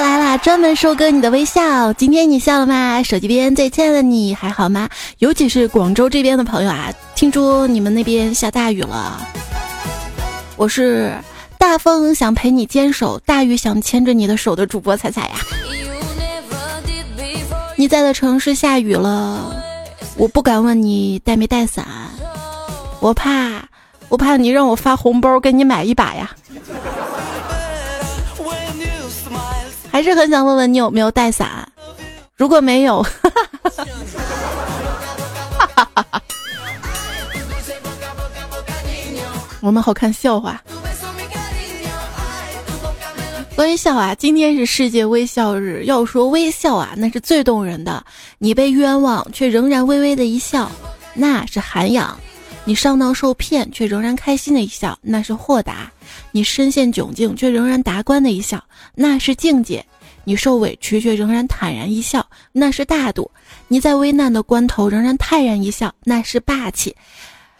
来啦，专门收割你的微笑。今天你笑了吗？手机边最亲爱的你还好吗？尤其是广州这边的朋友啊，听说你们那边下大雨了。我是大风想陪你坚守，大雨想牵着你的手的主播彩彩呀。你在的城市下雨了，我不敢问你带没带伞，我怕，我怕你让我发红包给你买一把呀。还是很想问问你有没有带伞，如果没有，我们好看笑话。微笑啊，今天是世界微笑日。要说微笑啊，那是最动人的。你被冤枉却仍然微微的一笑，那是涵养；你上当受骗却仍然开心的一笑，那是豁达。你身陷窘境却仍然达观的一笑，那是境界；你受委屈却仍然坦然一笑，那是大度；你在危难的关头仍然泰然一笑，那是霸气；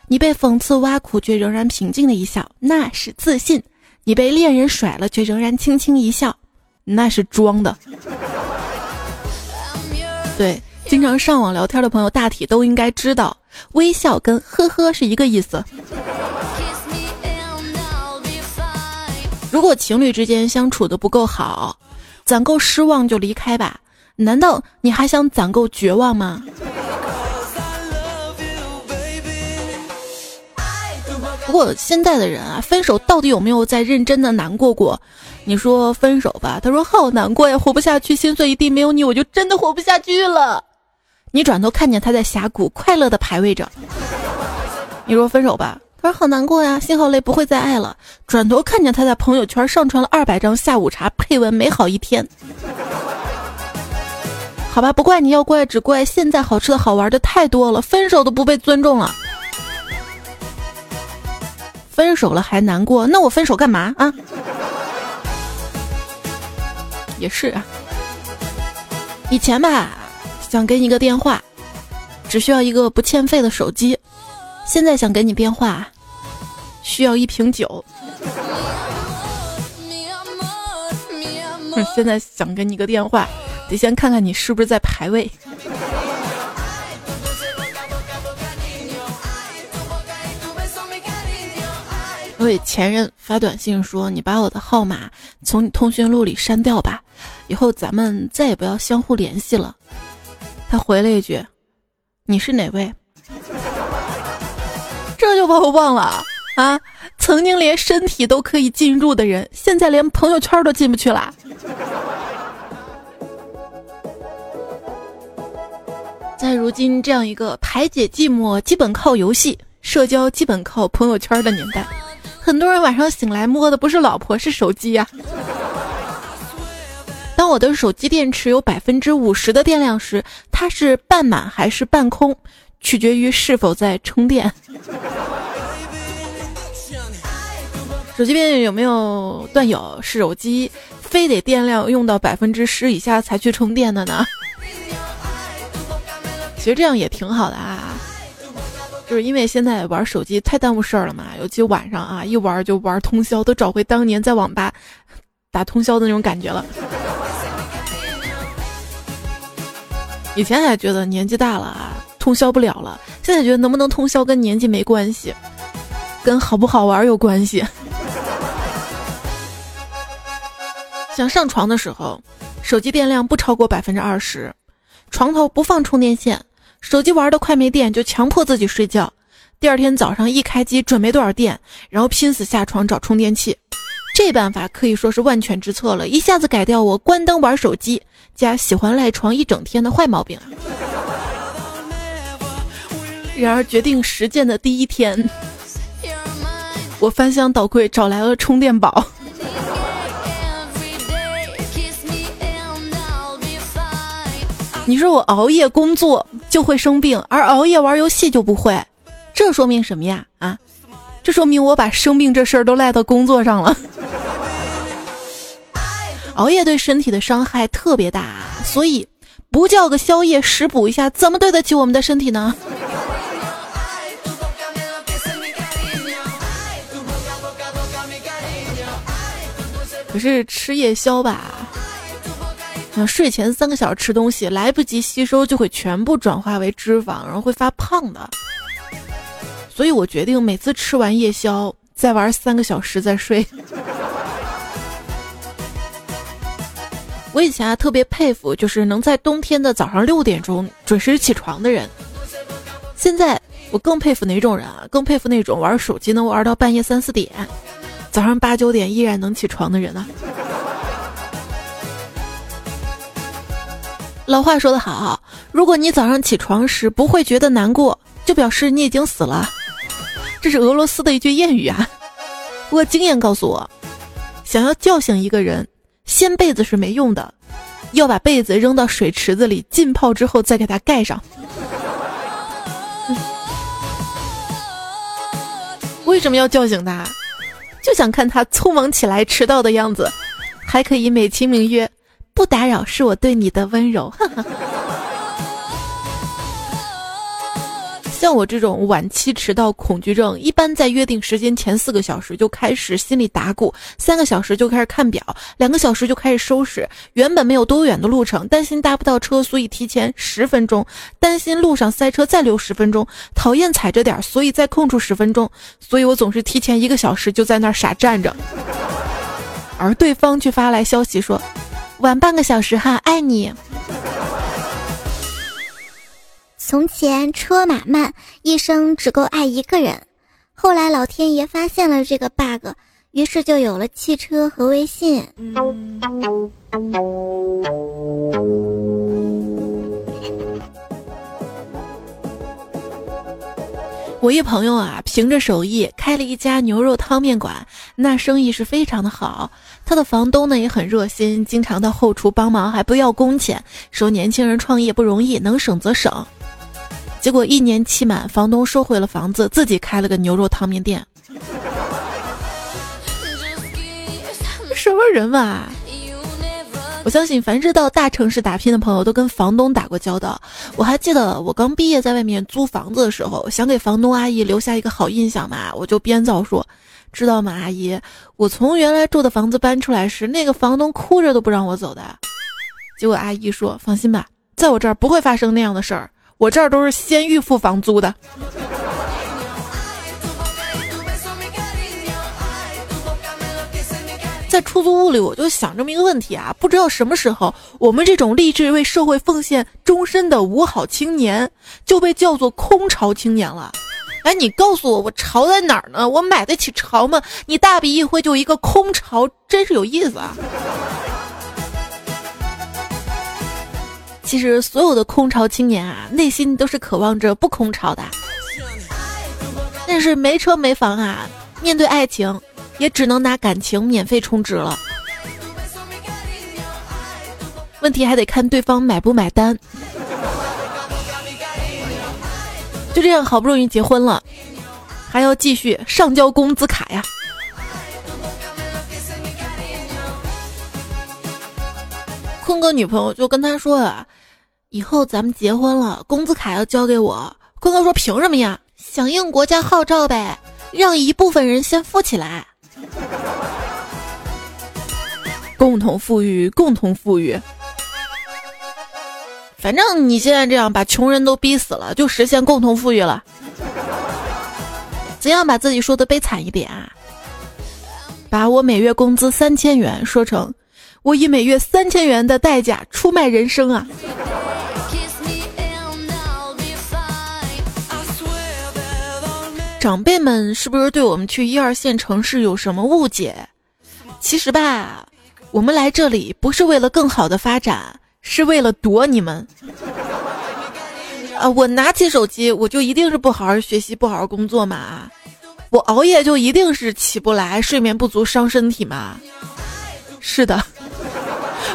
你被讽刺挖苦却仍然平静的一笑，那是自信；你被恋人甩了却仍然轻轻一笑，那是装的。对，经常上网聊天的朋友大体都应该知道，微笑跟呵呵是一个意思。如果情侣之间相处的不够好，攒够失望就离开吧。难道你还想攒够绝望吗？不过现在的人啊，分手到底有没有在认真的难过过？你说分手吧，他说好难过呀，活不下去，心碎一地，没有你我就真的活不下去了。你转头看见他在峡谷快乐的排位着。你说分手吧。他说好难过呀，心好累，不会再爱了。转头看见他在朋友圈上传了二百张下午茶，配文美好一天。好吧，不怪你要怪，只怪现在好吃的好玩的太多了，分手都不被尊重了。分手了还难过，那我分手干嘛啊？也是啊，以前吧，想给你个电话，只需要一个不欠费的手机。现在想给你电话。需要一瓶酒。现在想给你个电话，得先看看你是不是在排位。我给前任发短信说：“你把我的号码从你通讯录里删掉吧，以后咱们再也不要相互联系了。”他回了一句：“你是哪位？”这就把我忘了。啊，曾经连身体都可以进入的人，现在连朋友圈都进不去了。在如今这样一个排解寂寞基本靠游戏、社交基本靠朋友圈的年代，很多人晚上醒来摸的不是老婆，是手机呀。当我的手机电池有百分之五十的电量时，它是半满还是半空，取决于是否在充电。手机边有没有段友是手机非得电量用到百分之十以下才去充电的呢？其实这样也挺好的啊，就是因为现在玩手机太耽误事儿了嘛，尤其晚上啊，一玩就玩通宵，都找回当年在网吧打通宵的那种感觉了。以前还觉得年纪大了啊，通宵不了了，现在觉得能不能通宵跟年纪没关系，跟好不好玩有关系。想上床的时候，手机电量不超过百分之二十，床头不放充电线，手机玩的快没电就强迫自己睡觉。第二天早上一开机准没多少电，然后拼死下床找充电器。这办法可以说是万全之策了，一下子改掉我关灯玩手机加喜欢赖床一整天的坏毛病。然而决定实践的第一天，我翻箱倒柜找来了充电宝。你说我熬夜工作就会生病，而熬夜玩游戏就不会，这说明什么呀？啊，这说明我把生病这事儿都赖到工作上了。熬夜对身体的伤害特别大，所以不叫个宵夜食补一下，怎么对得起我们的身体呢？可是吃夜宵吧。睡前三个小时吃东西来不及吸收，就会全部转化为脂肪，然后会发胖的。所以我决定每次吃完夜宵，再玩三个小时再睡。我以前啊特别佩服，就是能在冬天的早上六点钟准时起床的人。现在我更佩服哪种人啊？更佩服那种玩手机能玩到半夜三四点，早上八九点依然能起床的人啊！老话说得好，如果你早上起床时不会觉得难过，就表示你已经死了。这是俄罗斯的一句谚语啊。不过经验告诉我，想要叫醒一个人。掀被子是没用的，要把被子扔到水池子里浸泡之后再给它盖上。为什么要叫醒他？就想看他匆忙起来迟到的样子，还可以美其名曰“不打扰是我对你的温柔”。像我这种晚期迟到恐惧症，一般在约定时间前四个小时就开始心里打鼓，三个小时就开始看表，两个小时就开始收拾。原本没有多远的路程，担心搭不到车，所以提前十分钟；担心路上塞车，再留十分钟；讨厌踩着点，所以再空出十分钟。所以我总是提前一个小时就在那儿傻站着，而对方却发来消息说：“晚半个小时哈，爱你。”从前车马慢，一生只够爱一个人。后来老天爷发现了这个 bug，于是就有了汽车和微信。我一朋友啊，凭着手艺开了一家牛肉汤面馆，那生意是非常的好。他的房东呢也很热心，经常到后厨帮忙，还不要工钱，说年轻人创业不容易，能省则省。结果一年期满，房东收回了房子，自己开了个牛肉汤面店。什么人嘛！我相信，凡是到大城市打拼的朋友，都跟房东打过交道。我还记得我刚毕业在外面租房子的时候，想给房东阿姨留下一个好印象嘛，我就编造说：“知道吗，阿姨，我从原来住的房子搬出来时，那个房东哭着都不让我走的。”结果阿姨说：“放心吧，在我这儿不会发生那样的事儿。”我这儿都是先预付房租的，在出租屋里，我就想这么一个问题啊，不知道什么时候，我们这种立志为社会奉献终身的五好青年就被叫做空巢青年了。哎，你告诉我，我巢在哪儿呢？我买得起巢吗？你大笔一挥就一个空巢，真是有意思啊。其实，所有的空巢青年啊，内心都是渴望着不空巢的。但是没车没房啊，面对爱情，也只能拿感情免费充值了。问题还得看对方买不买单。就这样，好不容易结婚了，还要继续上交工资卡呀。坤哥女朋友就跟他说啊，以后咱们结婚了，工资卡要交给我。坤哥说凭什么呀？响应国家号召呗，让一部分人先富起来，共同富裕，共同富裕。反正你现在这样把穷人都逼死了，就实现共同富裕了。怎样把自己说的悲惨一点啊？把我每月工资三千元说成。我以每月三千元的代价出卖人生啊！长辈们是不是对我们去一二线城市有什么误解？其实吧，我们来这里不是为了更好的发展，是为了躲你们。啊，我拿起手机，我就一定是不好好学习、不好好工作嘛？我熬夜就一定是起不来、睡眠不足、伤身体嘛？是的。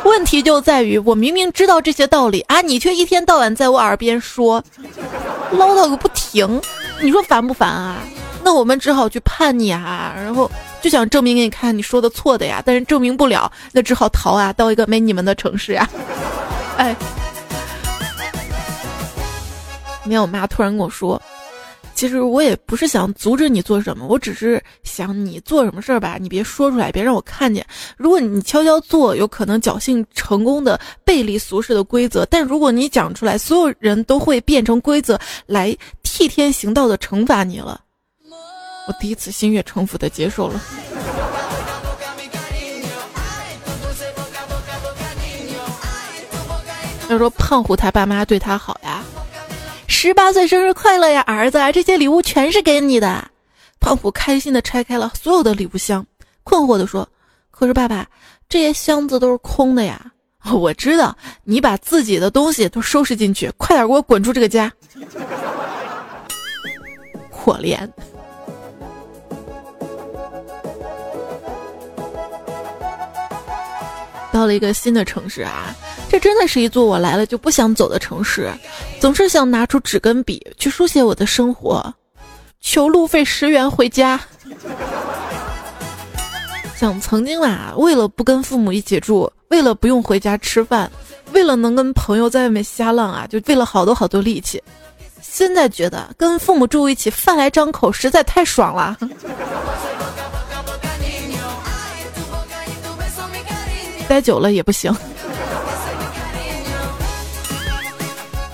问题就在于，我明明知道这些道理啊，你却一天到晚在我耳边说，唠叨个不停，你说烦不烦啊？那我们只好去叛逆啊，然后就想证明给你看你说的错的呀，但是证明不了，那只好逃啊，到一个没你们的城市呀。哎，没有，我妈突然跟我说，其实我也不是想阻止你做什么，我只是想你做什么事儿吧，你别说出来，别让我看见。如果你悄悄做，有可能侥幸成功的背离俗世的规则；但如果你讲出来，所有人都会变成规则来替天行道的惩罚你了。我第一次心悦诚服的接受了。要说胖虎他爸妈对他好呀。十八岁生日快乐呀，儿子！这些礼物全是给你的。胖虎开心的拆开了所有的礼物箱，困惑的说：“可是爸爸，这些箱子都是空的呀。”我知道，你把自己的东西都收拾进去，快点给我滚出这个家！可怜。到了一个新的城市啊。这真的是一座我来了就不想走的城市，总是想拿出纸跟笔去书写我的生活，求路费十元回家。想曾经啊，为了不跟父母一起住，为了不用回家吃饭，为了能跟朋友在外面瞎浪啊，就费了好多好多力气。现在觉得跟父母住一起，饭来张口，实在太爽了。待久了也不行。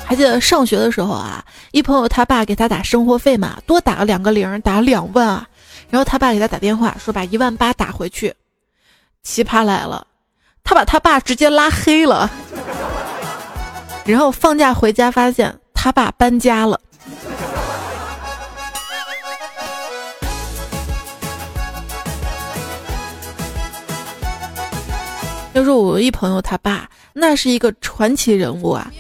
还记得上学的时候啊，一朋友他爸给他打生活费嘛，多打了两个零，打两万啊。然后他爸给他打电话说把一万八打回去。奇葩来了，他把他爸直接拉黑了。然后放假回家发现他爸搬家了。要说我一朋友他爸，那是一个传奇人物啊。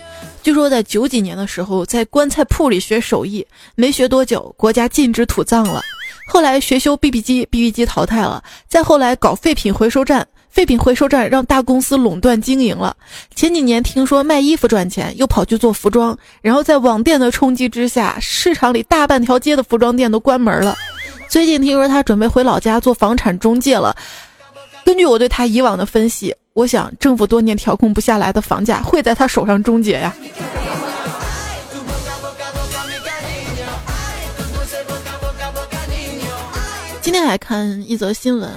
据说在九几年的时候，在棺材铺里学手艺，没学多久，国家禁止土葬了。后来学修 BB 机，BB 机淘汰了。再后来搞废品回收站，废品回收站让大公司垄断经营了。前几年听说卖衣服赚钱，又跑去做服装。然后在网店的冲击之下，市场里大半条街的服装店都关门了。最近听说他准备回老家做房产中介了。根据我对他以往的分析。我想，政府多年调控不下来的房价会在他手上终结呀。今天还看一则新闻，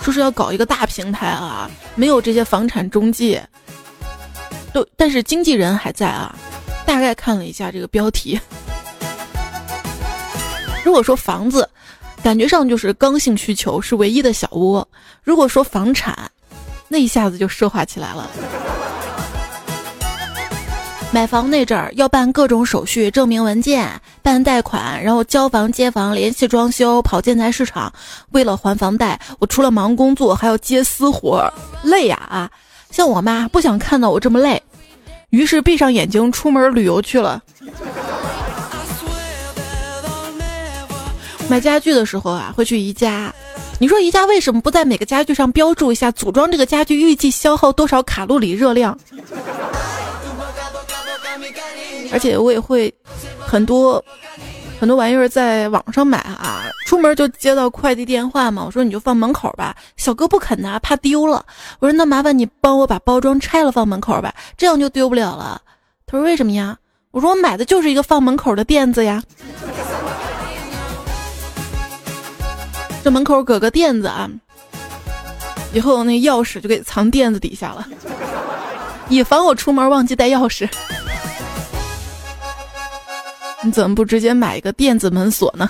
说是要搞一个大平台啊，没有这些房产中介，都但是经纪人还在啊。大概看了一下这个标题，如果说房子，感觉上就是刚性需求是唯一的小窝；如果说房产，那一下子就奢华起来了。买房那阵儿要办各种手续、证明文件、办贷款，然后交房、接房、联系装修、跑建材市场。为了还房贷，我除了忙工作，还要接私活，累呀啊！像我妈不想看到我这么累，于是闭上眼睛出门旅游去了。买家具的时候啊，会去宜家。你说宜家为什么不在每个家具上标注一下组装这个家具预计消耗多少卡路里热量？而且我也会很多很多玩意儿在网上买啊，出门就接到快递电话嘛，我说你就放门口吧，小哥不肯拿，怕丢了。我说那麻烦你帮我把包装拆了放门口吧，这样就丢不了了。他说为什么呀？我说我买的就是一个放门口的垫子呀。这门口搁个垫子啊，以后那钥匙就给藏垫子底下了，以防我出门忘记带钥匙。你怎么不直接买一个电子门锁呢？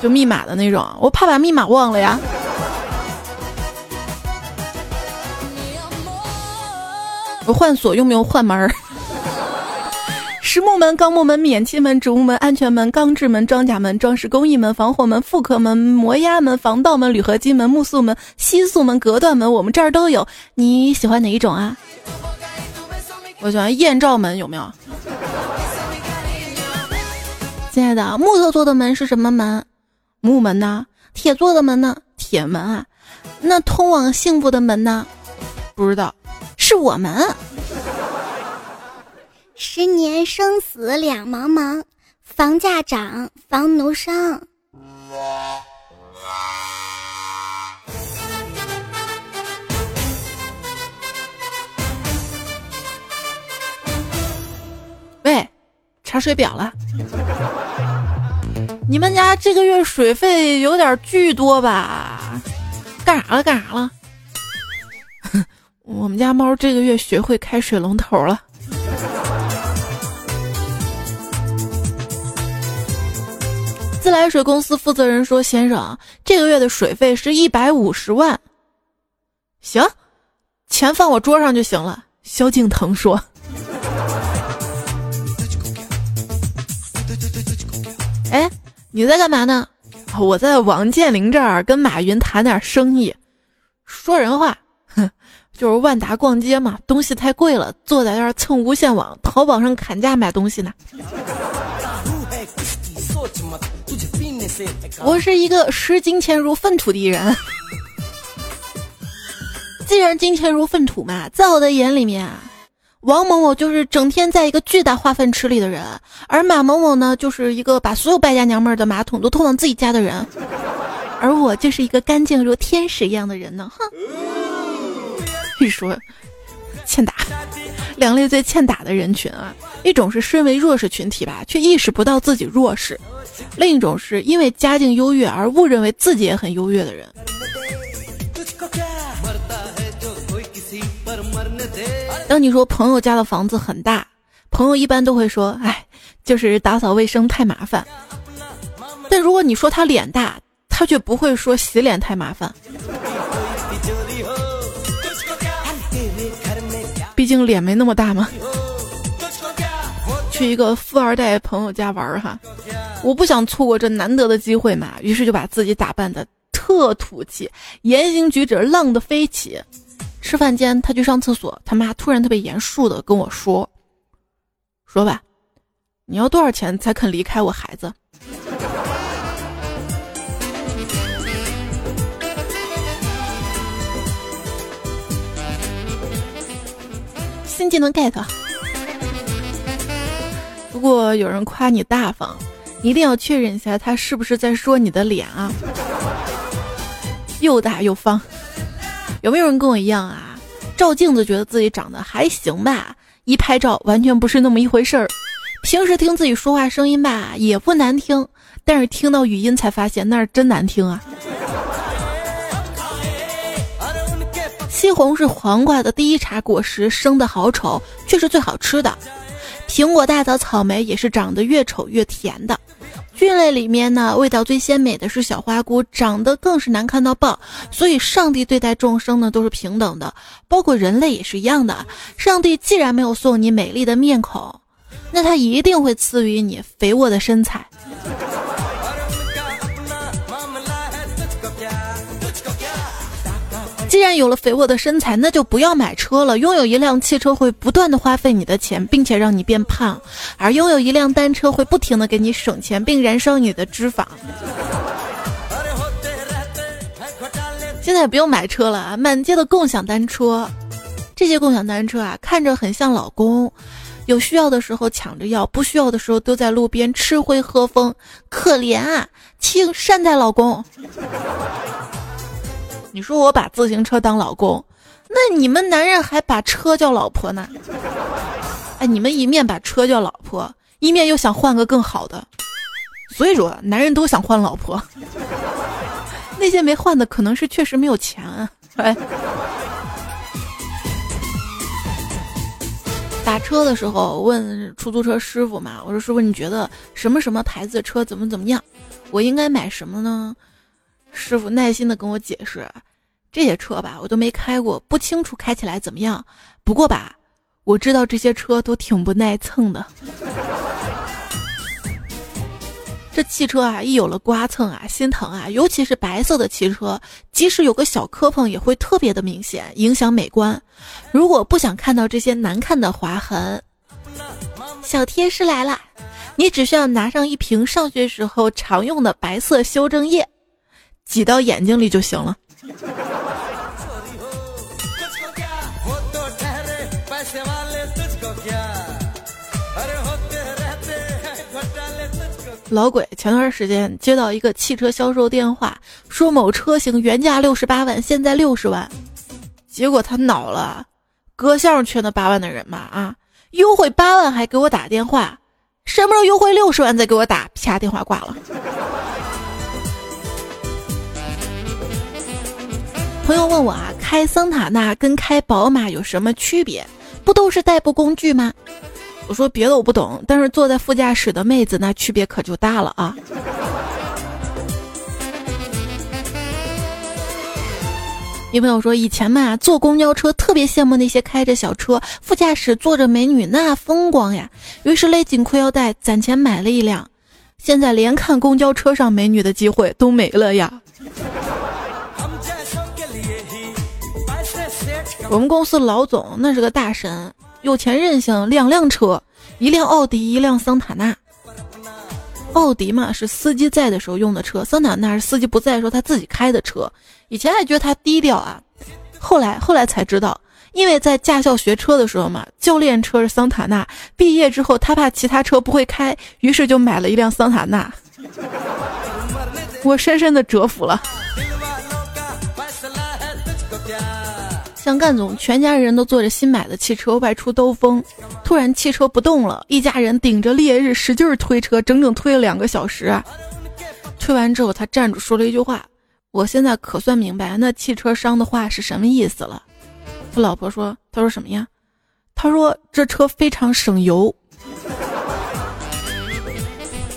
就密码的那种，我怕把密码忘了呀。我换锁用不用换门？实木门、钢木门、免漆门、植物门、安全门、钢制门、装甲门、装饰工艺门、防火门、复刻门、磨压门、防盗门、铝合金门、木塑门、吸塑门、隔断门，我们这儿都有。你喜欢哪一种啊？我喜欢艳照门，有没有？亲爱的，木头做的门是什么门？木门呐。铁做的门呢？铁门啊。那通往幸福的门呢？不知道，是我们。十年生死两茫茫，房价涨，房奴伤。喂，查水表了。你们家这个月水费有点巨多吧？干啥了？干啥了？我们家猫这个月学会开水龙头了。自来水公司负责人说：“先生，这个月的水费是一百五十万。”行，钱放我桌上就行了。萧敬腾说：“哎，你在干嘛呢？我在王健林这儿跟马云谈点生意。说人话，哼，就是万达逛街嘛，东西太贵了，坐在这儿蹭无线网，淘宝上砍价买东西呢。”我是一个视金钱如粪土的人。既然金钱如粪土嘛，在我的眼里面，王某某就是整天在一个巨大化粪池里的人，而马某某呢，就是一个把所有败家娘们儿的马桶都通往自己家的人，而我就是一个干净如天使一样的人呢。哼，你说，欠打，两类最欠打的人群啊，一种是身为弱势群体吧，却意识不到自己弱势。另一种是因为家境优越而误认为自己也很优越的人。当你说朋友家的房子很大，朋友一般都会说：“哎，就是打扫卫生太麻烦。”但如果你说他脸大，他却不会说洗脸太麻烦。毕竟脸没那么大嘛。去一个富二代朋友家玩儿哈。我不想错过这难得的机会嘛，于是就把自己打扮的特土气，言行举止浪的飞起。吃饭间，他去上厕所，他妈突然特别严肃的跟我说：“说吧，你要多少钱才肯离开我孩子？”新技能 get。如果有人夸你大方。你一定要确认一下，他是不是在说你的脸啊？又大又方，有没有人跟我一样啊？照镜子觉得自己长得还行吧，一拍照完全不是那么一回事儿。平时听自己说话声音吧，也不难听，但是听到语音才发现那是真难听啊。西红柿、黄瓜的第一茬果实生的好丑，却是最好吃的。苹果、大枣、草莓也是长得越丑越甜的。菌类里面呢，味道最鲜美的是小花菇，长得更是难看到爆。所以，上帝对待众生呢都是平等的，包括人类也是一样的。上帝既然没有送你美丽的面孔，那他一定会赐予你肥沃的身材。既然有了肥沃的身材，那就不要买车了。拥有一辆汽车会不断的花费你的钱，并且让你变胖；而拥有一辆单车会不停的给你省钱，并燃烧你的脂肪。现在不用买车了啊，满街的共享单车，这些共享单车啊，看着很像老公，有需要的时候抢着要，不需要的时候都在路边吃灰喝风，可怜啊，请善待老公。你说我把自行车当老公，那你们男人还把车叫老婆呢？哎，你们一面把车叫老婆，一面又想换个更好的，所以说男人都想换老婆。那些没换的可能是确实没有钱啊。哎，打车的时候问出租车师傅嘛，我说师傅你觉得什么什么牌子的车怎么怎么样？我应该买什么呢？师傅耐心的跟我解释，这些车吧，我都没开过，不清楚开起来怎么样。不过吧，我知道这些车都挺不耐蹭的。这汽车啊，一有了刮蹭啊，心疼啊，尤其是白色的汽车，即使有个小磕碰，也会特别的明显，影响美观。如果不想看到这些难看的划痕，小贴士来了，你只需要拿上一瓶上学时候常用的白色修正液。挤到眼睛里就行了。老鬼前段时间接到一个汽车销售电话，说某车型原价六十八万，现在六十万。结果他恼了，哥像是缺那八万的人嘛啊，优惠八万还给我打电话，什么时候优惠六十万再给我打？啪，电话挂了。朋友问我啊，开桑塔纳跟开宝马有什么区别？不都是代步工具吗？我说别的我不懂，但是坐在副驾驶的妹子那区别可就大了啊。女朋友说以前嘛，坐公交车特别羡慕那些开着小车副驾驶坐着美女那风光呀，于是勒紧裤腰带攒钱买了一辆，现在连看公交车上美女的机会都没了呀。我们公司老总那是个大神，有钱任性，两辆车，一辆奥迪，一辆桑塔纳。奥迪嘛是司机在的时候用的车，桑塔纳是司机不在的时候他自己开的车。以前还觉得他低调啊，后来后来才知道，因为在驾校学车的时候嘛，教练车是桑塔纳，毕业之后他怕其他车不会开，于是就买了一辆桑塔纳。我深深的折服了。像干总全家人都坐着新买的汽车外出兜风，突然汽车不动了，一家人顶着烈日使劲推车，整整推了两个小时啊！推完之后，他站住说了一句话：“我现在可算明白那汽车商的话是什么意思了。”他老婆说：“他说什么呀？”他说：“这车非常省油。”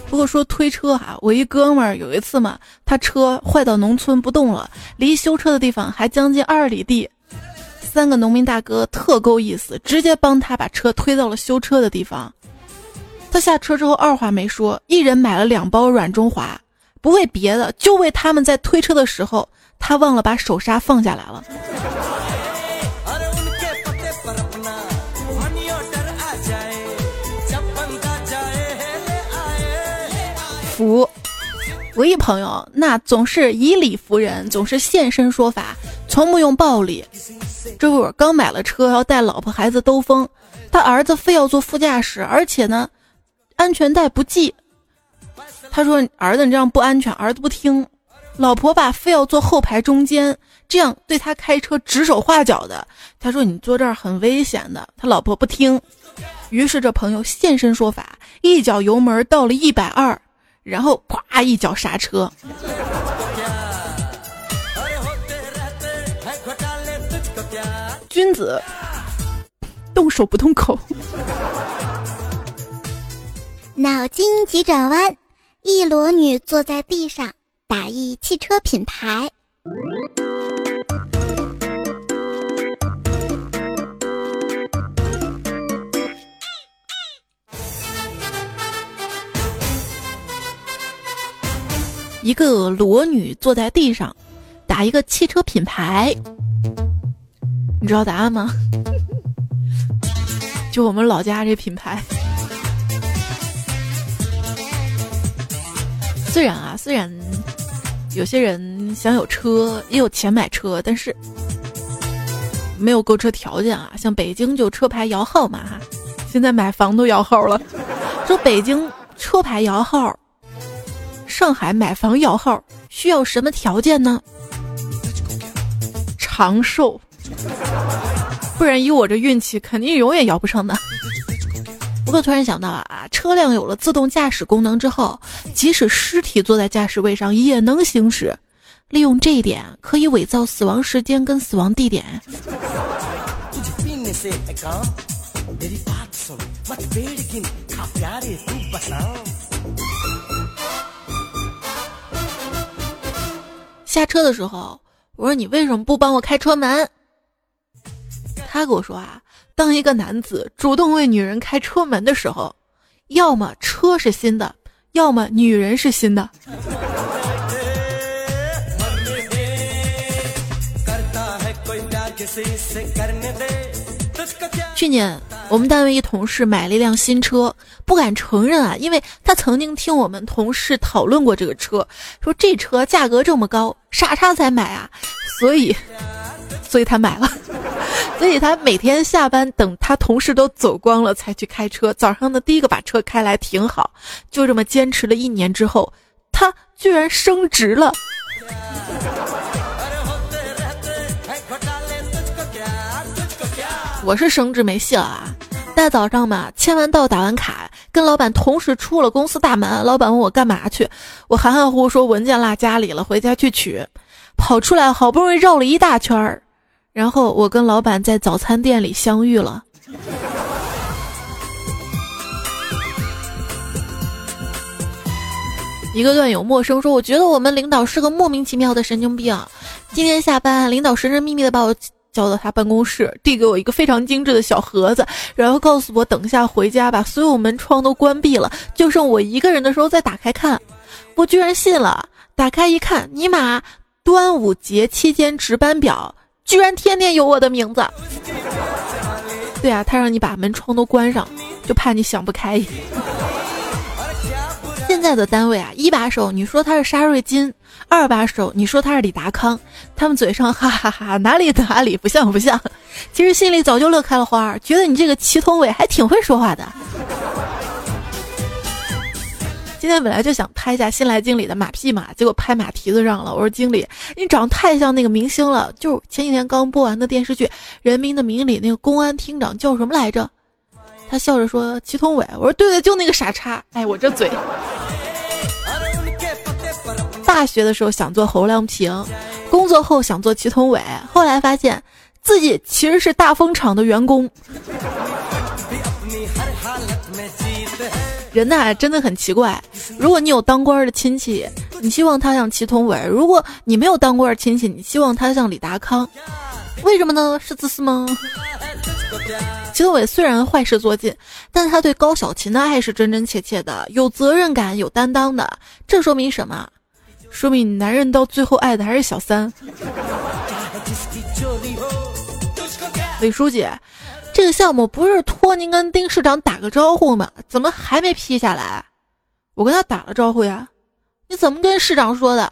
不过说推车哈，我一哥们儿有一次嘛，他车坏到农村不动了，离修车的地方还将近二里地。三个农民大哥特够意思，直接帮他把车推到了修车的地方。他下车之后二话没说，一人买了两包软中华，不为别的，就为他们在推车的时候，他忘了把手刹放下来了。服，我一朋友那总是以理服人，总是现身说法，从不用暴力。这会儿刚买了车，要带老婆孩子兜风，他儿子非要坐副驾驶，而且呢，安全带不系。他说：“儿子，你这样不安全。”儿子不听，老婆吧非要坐后排中间，这样对他开车指手画脚的。他说：“你坐这儿很危险的。”他老婆不听，于是这朋友现身说法，一脚油门到了一百二，然后咵一脚刹车。君子动手不动口。脑筋急转弯：一裸女坐在地上打一汽车品牌。一个裸女坐在地上打一个汽车品牌。你知道答案吗？就我们老家这品牌。虽然啊，虽然有些人想有车，也有钱买车，但是没有购车条件啊。像北京就车牌摇号嘛哈，现在买房都摇号了。说北京车牌摇号，上海买房摇号需要什么条件呢？长寿。不然以我这运气，肯定永远摇不上的。不过突然想到啊，车辆有了自动驾驶功能之后，即使尸体坐在驾驶位上也能行驶。利用这一点，可以伪造死亡时间跟死亡地点。下车的时候，我说你为什么不帮我开车门？他跟我说啊，当一个男子主动为女人开车门的时候，要么车是新的，要么女人是新的。去年我们单位一同事买了一辆新车，不敢承认啊，因为他曾经听我们同事讨论过这个车，说这车价格这么高，傻叉才买啊，所以。所以他买了，所以他每天下班等他同事都走光了才去开车。早上的第一个把车开来停好，就这么坚持了一年之后，他居然升职了。我是升职没戏了啊！大早上嘛，签完到打完卡，跟老板同时出了公司大门。老板问我干嘛去，我含含糊糊说文件落家里了，回家去取。跑出来，好不容易绕了一大圈儿，然后我跟老板在早餐店里相遇了。一个段友陌生说：“我觉得我们领导是个莫名其妙的神经病。今天下班，领导神神秘秘的把我叫到他办公室，递给我一个非常精致的小盒子，然后告诉我等一下回家把所有门窗都关闭了，就剩我一个人的时候再打开看。我居然信了，打开一看，尼玛，端午节期间值班表居然天天有我的名字。对啊，他让你把门窗都关上，就怕你想不开。”现在的单位啊，一把手你说他是沙瑞金，二把手你说他是李达康，他们嘴上哈哈哈，哪里哪里不像不像，其实心里早就乐开了花，觉得你这个祁同伟还挺会说话的。今天本来就想拍一下新来经理的马屁嘛，结果拍马蹄子上了。我说经理，你长得太像那个明星了，就前几天刚播完的电视剧《人民的名义》里那个公安厅长叫什么来着？他笑着说：“祁同伟。”我说：“对对，就那个傻叉。”哎，我这嘴。大学的时候想做侯亮平，工作后想做祁同伟，后来发现自己其实是大风厂的员工。人呐，真的很奇怪。如果你有当官的亲戚，你希望他像祁同伟；如果你没有当官的亲戚，你希望他像李达康。为什么呢？是自私吗？祁同伟虽然坏事做尽，但他对高小琴的爱是真真切切的，有责任感、有担当的。这说明什么？说明男人到最后爱的还是小三。李书记，这个项目不是托您跟丁市长打个招呼吗？怎么还没批下来？我跟他打了招呼呀。你怎么跟市长说的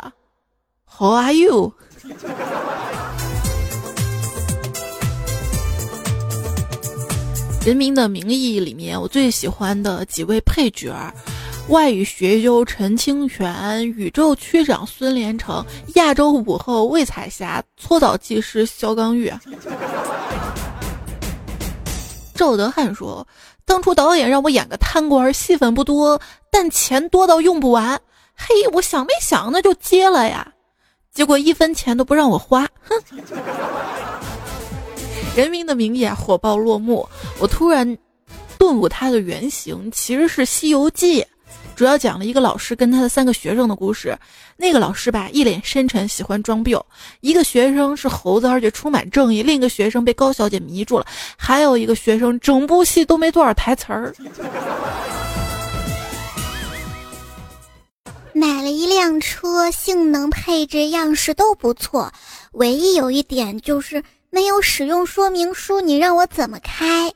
？How are you？《人民的名义》里面，我最喜欢的几位配角：外语学究陈清泉、宇宙区长孙连成、亚洲舞后魏彩霞、搓澡技师肖刚玉。赵德汉说：“当初导演让我演个贪官，戏份不多，但钱多到用不完。嘿，我想没想，那就接了呀。结果一分钱都不让我花，哼。”《人民的名义》火爆落幕，我突然顿悟，它的原型其实是《西游记》，主要讲了一个老师跟他的三个学生的故事。那个老师吧，一脸深沉，喜欢装病；一个学生是猴子，而且充满正义；另一个学生被高小姐迷住了；还有一个学生，整部戏都没多少台词儿。买了一辆车，性能、配置、样式都不错，唯一有一点就是。没有使用说明书，你让我怎么开？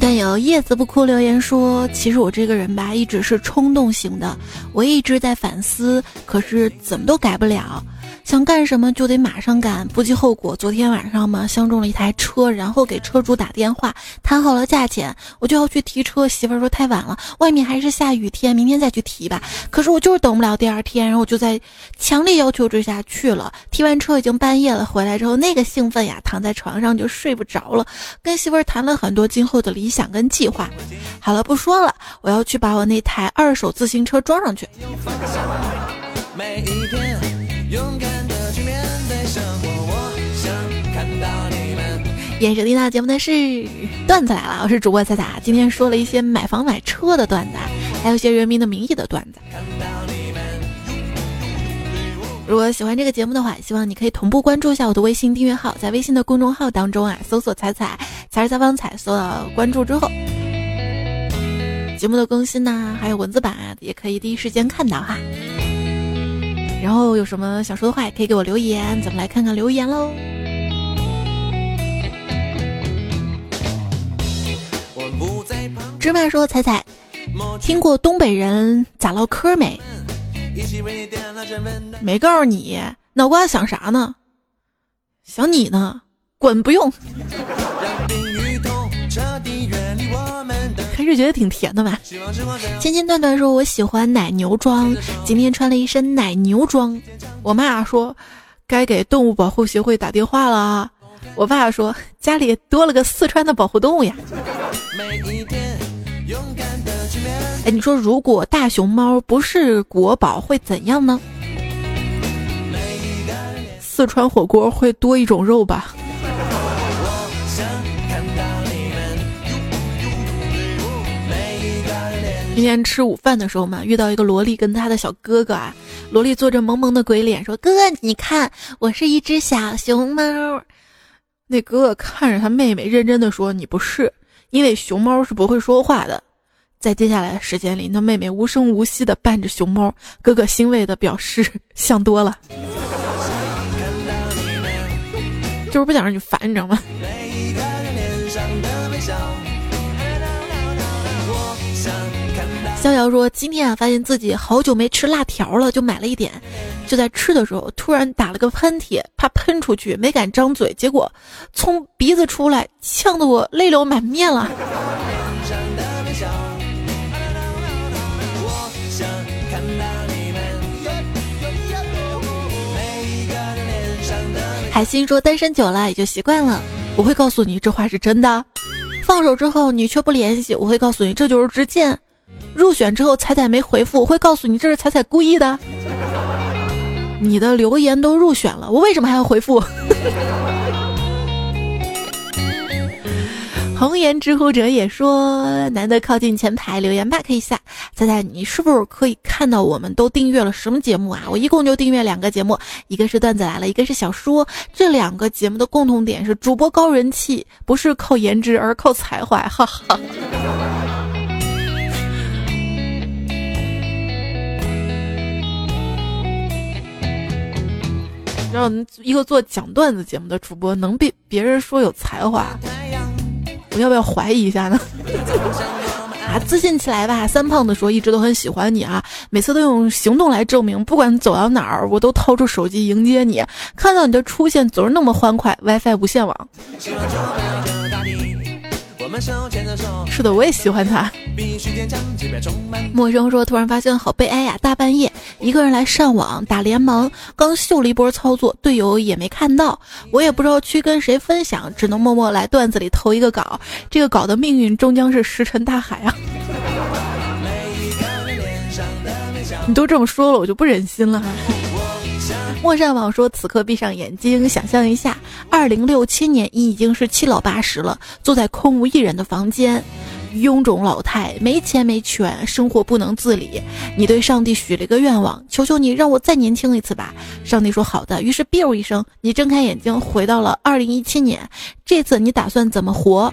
但有叶子不哭留言说：“其实我这个人吧，一直是冲动型的，我一直在反思，可是怎么都改不了。”想干什么就得马上干，不计后果。昨天晚上嘛，相中了一台车，然后给车主打电话，谈好了价钱，我就要去提车。媳妇儿说太晚了，外面还是下雨天，明天再去提吧。可是我就是等不了第二天，然后我就在强烈要求之下去了。提完车已经半夜了，回来之后那个兴奋呀，躺在床上就睡不着了，跟媳妇儿谈了很多今后的理想跟计划。好了，不说了，我要去把我那台二手自行车装上去。每一天勇敢演手听到节目的是段子来了，我是主播彩彩，今天说了一些买房买车的段子，还有一些人民的名义的段子。如果喜欢这个节目的话，希望你可以同步关注一下我的微信订阅号，在微信的公众号当中啊，搜索“彩彩彩是采访彩”，搜到关注之后，节目的更新呐，还有文字版啊，也可以第一时间看到哈。然后有什么想说的话，也可以给我留言，咱们来看看留言喽。芝麻说：“彩彩，听过东北人咋唠嗑没？没告诉你，脑瓜想啥呢？想你呢？滚，不用。还是是觉得挺甜的嘛。千千段段说：“我喜欢奶牛装，今天穿了一身奶牛装。”我妈说：“该给动物保护协会打电话了啊。”我爸说：“家里多了个四川的保护动物呀。”哎，你说如果大熊猫不是国宝会怎样呢？四川火锅会多一种肉吧？今天吃午饭的时候嘛，遇到一个萝莉跟他的小哥哥啊，萝莉做着萌萌的鬼脸说：“哥哥，你看，我是一只小熊猫。”那哥哥看着他妹妹，认真的说：“你不是，因为熊猫是不会说话的。”在接下来的时间里，那妹妹无声无息的伴着熊猫，哥哥欣慰的表示：“ 想多了。”就是不想让你烦，你知道吗？逍遥说：“今天啊，发现自己好久没吃辣条了，就买了一点。就在吃的时候，突然打了个喷嚏，怕喷出去，没敢张嘴，结果从鼻子出来，呛得我泪流满面了。”海星说：“单身久了也就习惯了，我会告诉你这话是真的。放手之后你却不联系，我会告诉你这就是之见。入选之后彩彩没回复，会告诉你这是彩彩故意的。你的留言都入选了，我为什么还要回复？” 红颜知乎者也说：“难得靠近前排留言吧，可以下。猜猜你是不是可以看到我们都订阅了什么节目啊？我一共就订阅两个节目，一个是段子来了，一个是小说。这两个节目的共同点是主播高人气，不是靠颜值，而靠才华。哈哈。让一个做讲段子节目的主播能被别人说有才华。”我要不要怀疑一下呢？啊，自信起来吧！三胖子说一直都很喜欢你啊，每次都用行动来证明，不管走到哪儿，我都掏出手机迎接你。看到你的出现总是那么欢快，WiFi 无线网。是的，我也喜欢他。陌生说：“突然发现好悲哀呀！大半夜一个人来上网打联盟，刚秀了一波操作，队友也没看到，我也不知道去跟谁分享，只能默默来段子里投一个稿。这个稿的命运终将是石沉大海啊！”你都这么说了，我就不忍心了。莫善网说：“此刻闭上眼睛，想象一下，二零六七年你已经是七老八十了，坐在空无一人的房间，臃肿老态，没钱没权，生活不能自理。你对上帝许了一个愿望，求求你让我再年轻一次吧。上帝说好的。于是，biu 一声，你睁开眼睛，回到了二零一七年。这次你打算怎么活？”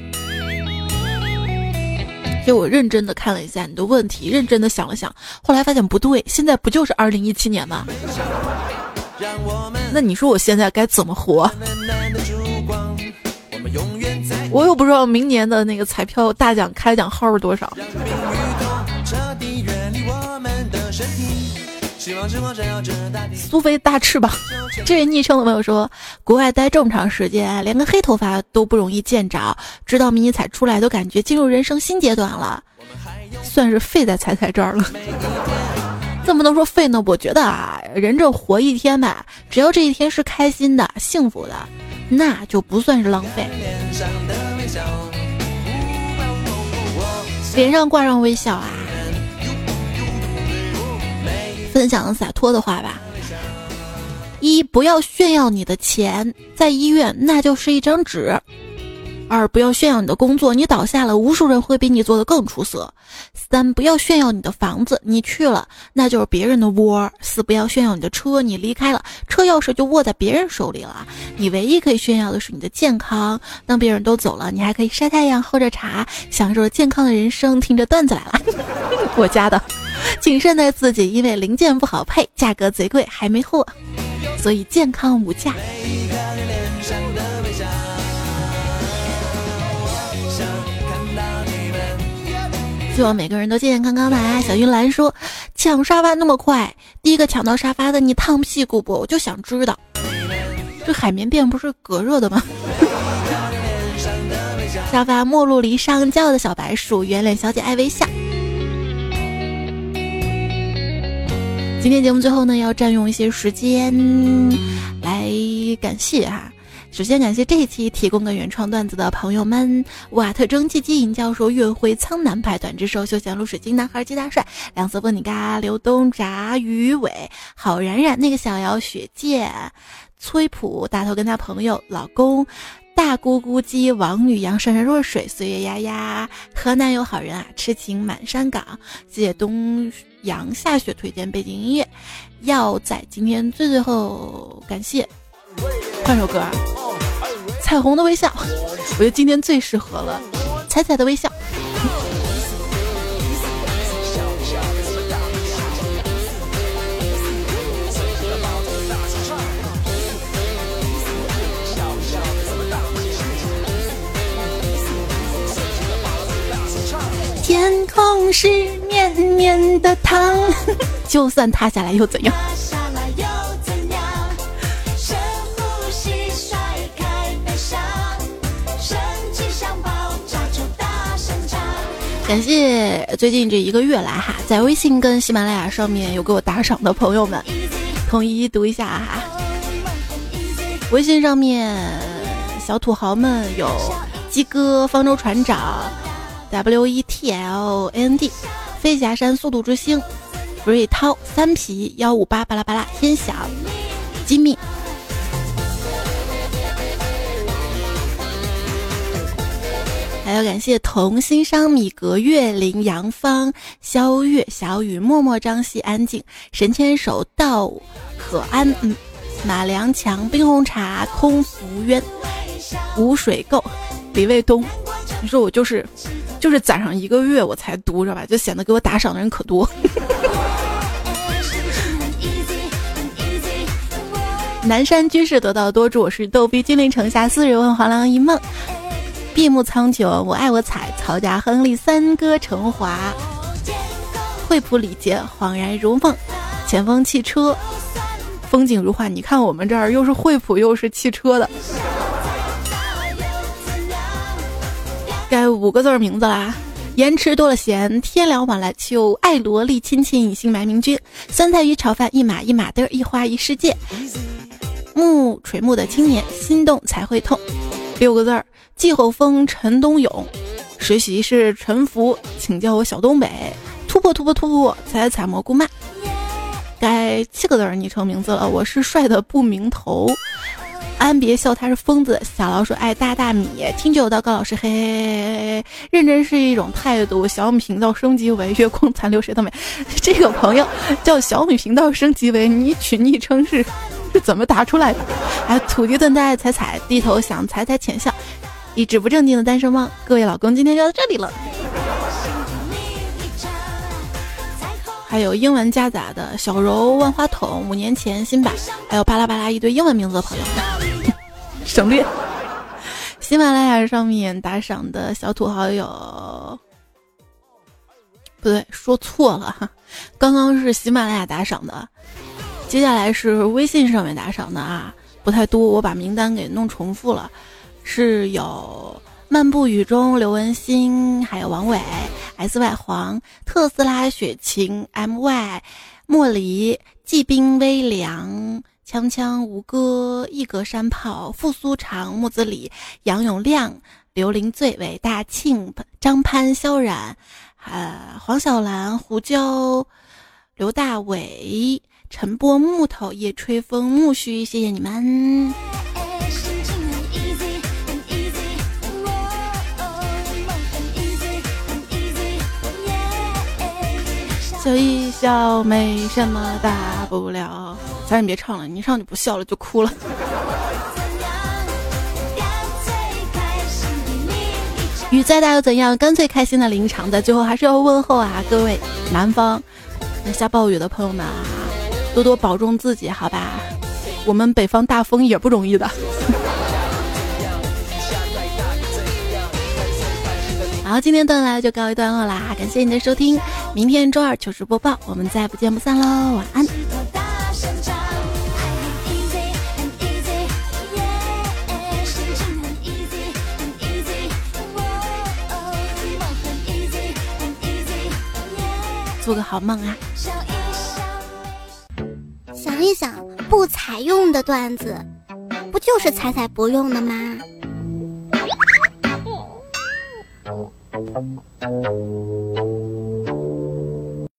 给我认真的看了一下你的问题，认真的想了想，后来发现不对，现在不就是二零一七年吗？那你说我现在该怎么活？我又不知道明年的那个彩票大奖开奖号是多少。苏菲大翅膀，这位昵称的朋友说，国外待这么长时间，连个黑头发都不容易见着，直到迷你彩出来都感觉进入人生新阶段了，算是废在彩彩这儿了。怎么能说废呢？我觉得啊，人这活一天吧，只要这一天是开心的、幸福的，那就不算是浪费。脸上挂上微笑啊！分享洒脱的话吧：一，不要炫耀你的钱，在医院那就是一张纸。二不要炫耀你的工作，你倒下了，无数人会比你做的更出色。三不要炫耀你的房子，你去了那就是别人的窝。四不要炫耀你的车，你离开了，车钥匙就握在别人手里了。你唯一可以炫耀的是你的健康，当别人都走了，你还可以晒太阳，喝着茶，享受着健康的人生，听着段子来了。我家的，谨慎待自己，因为零件不好配，价格贼贵，还没货，所以健康无价。希望每个人都健健康康的啊！小云兰说：“抢沙发那么快，第一个抢到沙发的你烫屁股不？我就想知道，这海绵垫不是隔热的吗？” 沙发陌路离上轿的小白鼠，圆脸小姐爱微笑。今天节目最后呢，要占用一些时间来感谢哈。首先感谢这一期提供的原创段子的朋友们：瓦特蒸汽机、尹教授、月辉、苍南派、短之兽、休闲露水晶男孩、鸡大帅、两色风你嘎、刘东、炸鱼尾、郝冉冉、那个小姚、雪见、崔普、大头跟他朋友、老公、大咕咕鸡、王女阳、闪闪若水、岁月丫丫、河南有好人啊、痴情满山岗、谢谢东阳下雪推荐背景音乐，要在今天最最后感谢换首歌。彩虹的微笑，我觉得今天最适合了。彩彩的微笑。天空是绵绵的糖，就算塌下来又怎样？感谢最近这一个月来哈，在微信跟喜马拉雅上面有给我打赏的朋友们，统一读一下哈。微信上面小土豪们有鸡哥、方舟船长、W E T L A N D、飞霞山速度之星、瑞涛、三皮幺五八巴拉巴拉、天晓、机密。还要感谢同心商米格、月灵、杨芳、肖月、小雨、默默、张希、安静、神牵手、道可安、马良强、冰红茶、空浮渊、无水垢、李卫东。你说我就是，就是攒上一个月我才读着吧，就显得给我打赏的人可多。南山居士得道多助，我是逗比金陵城下四人问黄粱一梦。闭目苍穹，我爱我彩，曹家亨利三哥成华，惠普礼节恍然如梦，前锋汽车风景如画。你看我们这儿又是惠普又是汽车的，该五个字名字啦。盐吃多了咸，天凉晚来秋，爱萝莉亲亲隐姓埋名君，酸菜鱼炒饭一码一码的，一花一世界。暮垂暮的青年，心动才会痛。六个字儿。季候风陈冬勇，实习是陈福，请叫我小东北。突破突破突破，采采蘑菇曼。该七个字儿昵称名字了，我是帅的不名头。安别笑，他是疯子。小老鼠爱大大米，听酒到高老师，嘿嘿嘿嘿。认真是一种态度。小米频道升级为月光残留，谁都没。这个朋友叫小米频道升级为，你取昵称是是 怎么打出来的？哎，土地炖带踩踩，低头想踩踩浅笑。一直不正经的单身汪，各位老公，今天就到这里了。还有英文夹杂的小柔万花筒，五年前新版，还有巴拉巴拉一堆英文名字的朋友，省略。喜马拉雅上面打赏的小土豪有，不对，说错了哈，刚刚是喜马拉雅打赏的，接下来是微信上面打赏的啊，不太多，我把名单给弄重复了。是有漫步雨中刘文新，还有王伟、S Y 黄、特斯拉雪晴、M Y、莫离、季冰、微凉、锵锵、吴歌、一格山炮、傅苏长、木子李、杨永亮、刘林醉、伟大庆、张潘、萧冉、呃黄小兰、胡椒、刘大伟、晨播、木头、夜吹风、木须，谢谢你们。笑一笑，没什么大不了。咱你别唱了，你一唱就不笑了，就哭了。雨再大又怎样？干脆开心的临场。在最后还是要问候啊，各位南方那下暴雨的朋友们啊，多多保重自己好吧，我们北方大风也不容易的。好，今天段来就告一段落啦，感谢你的收听，明天周二糗事播报，我们再不见不散喽，晚安。做个好梦啊。一。想一想，不采用的段子，不就是采采不用的吗？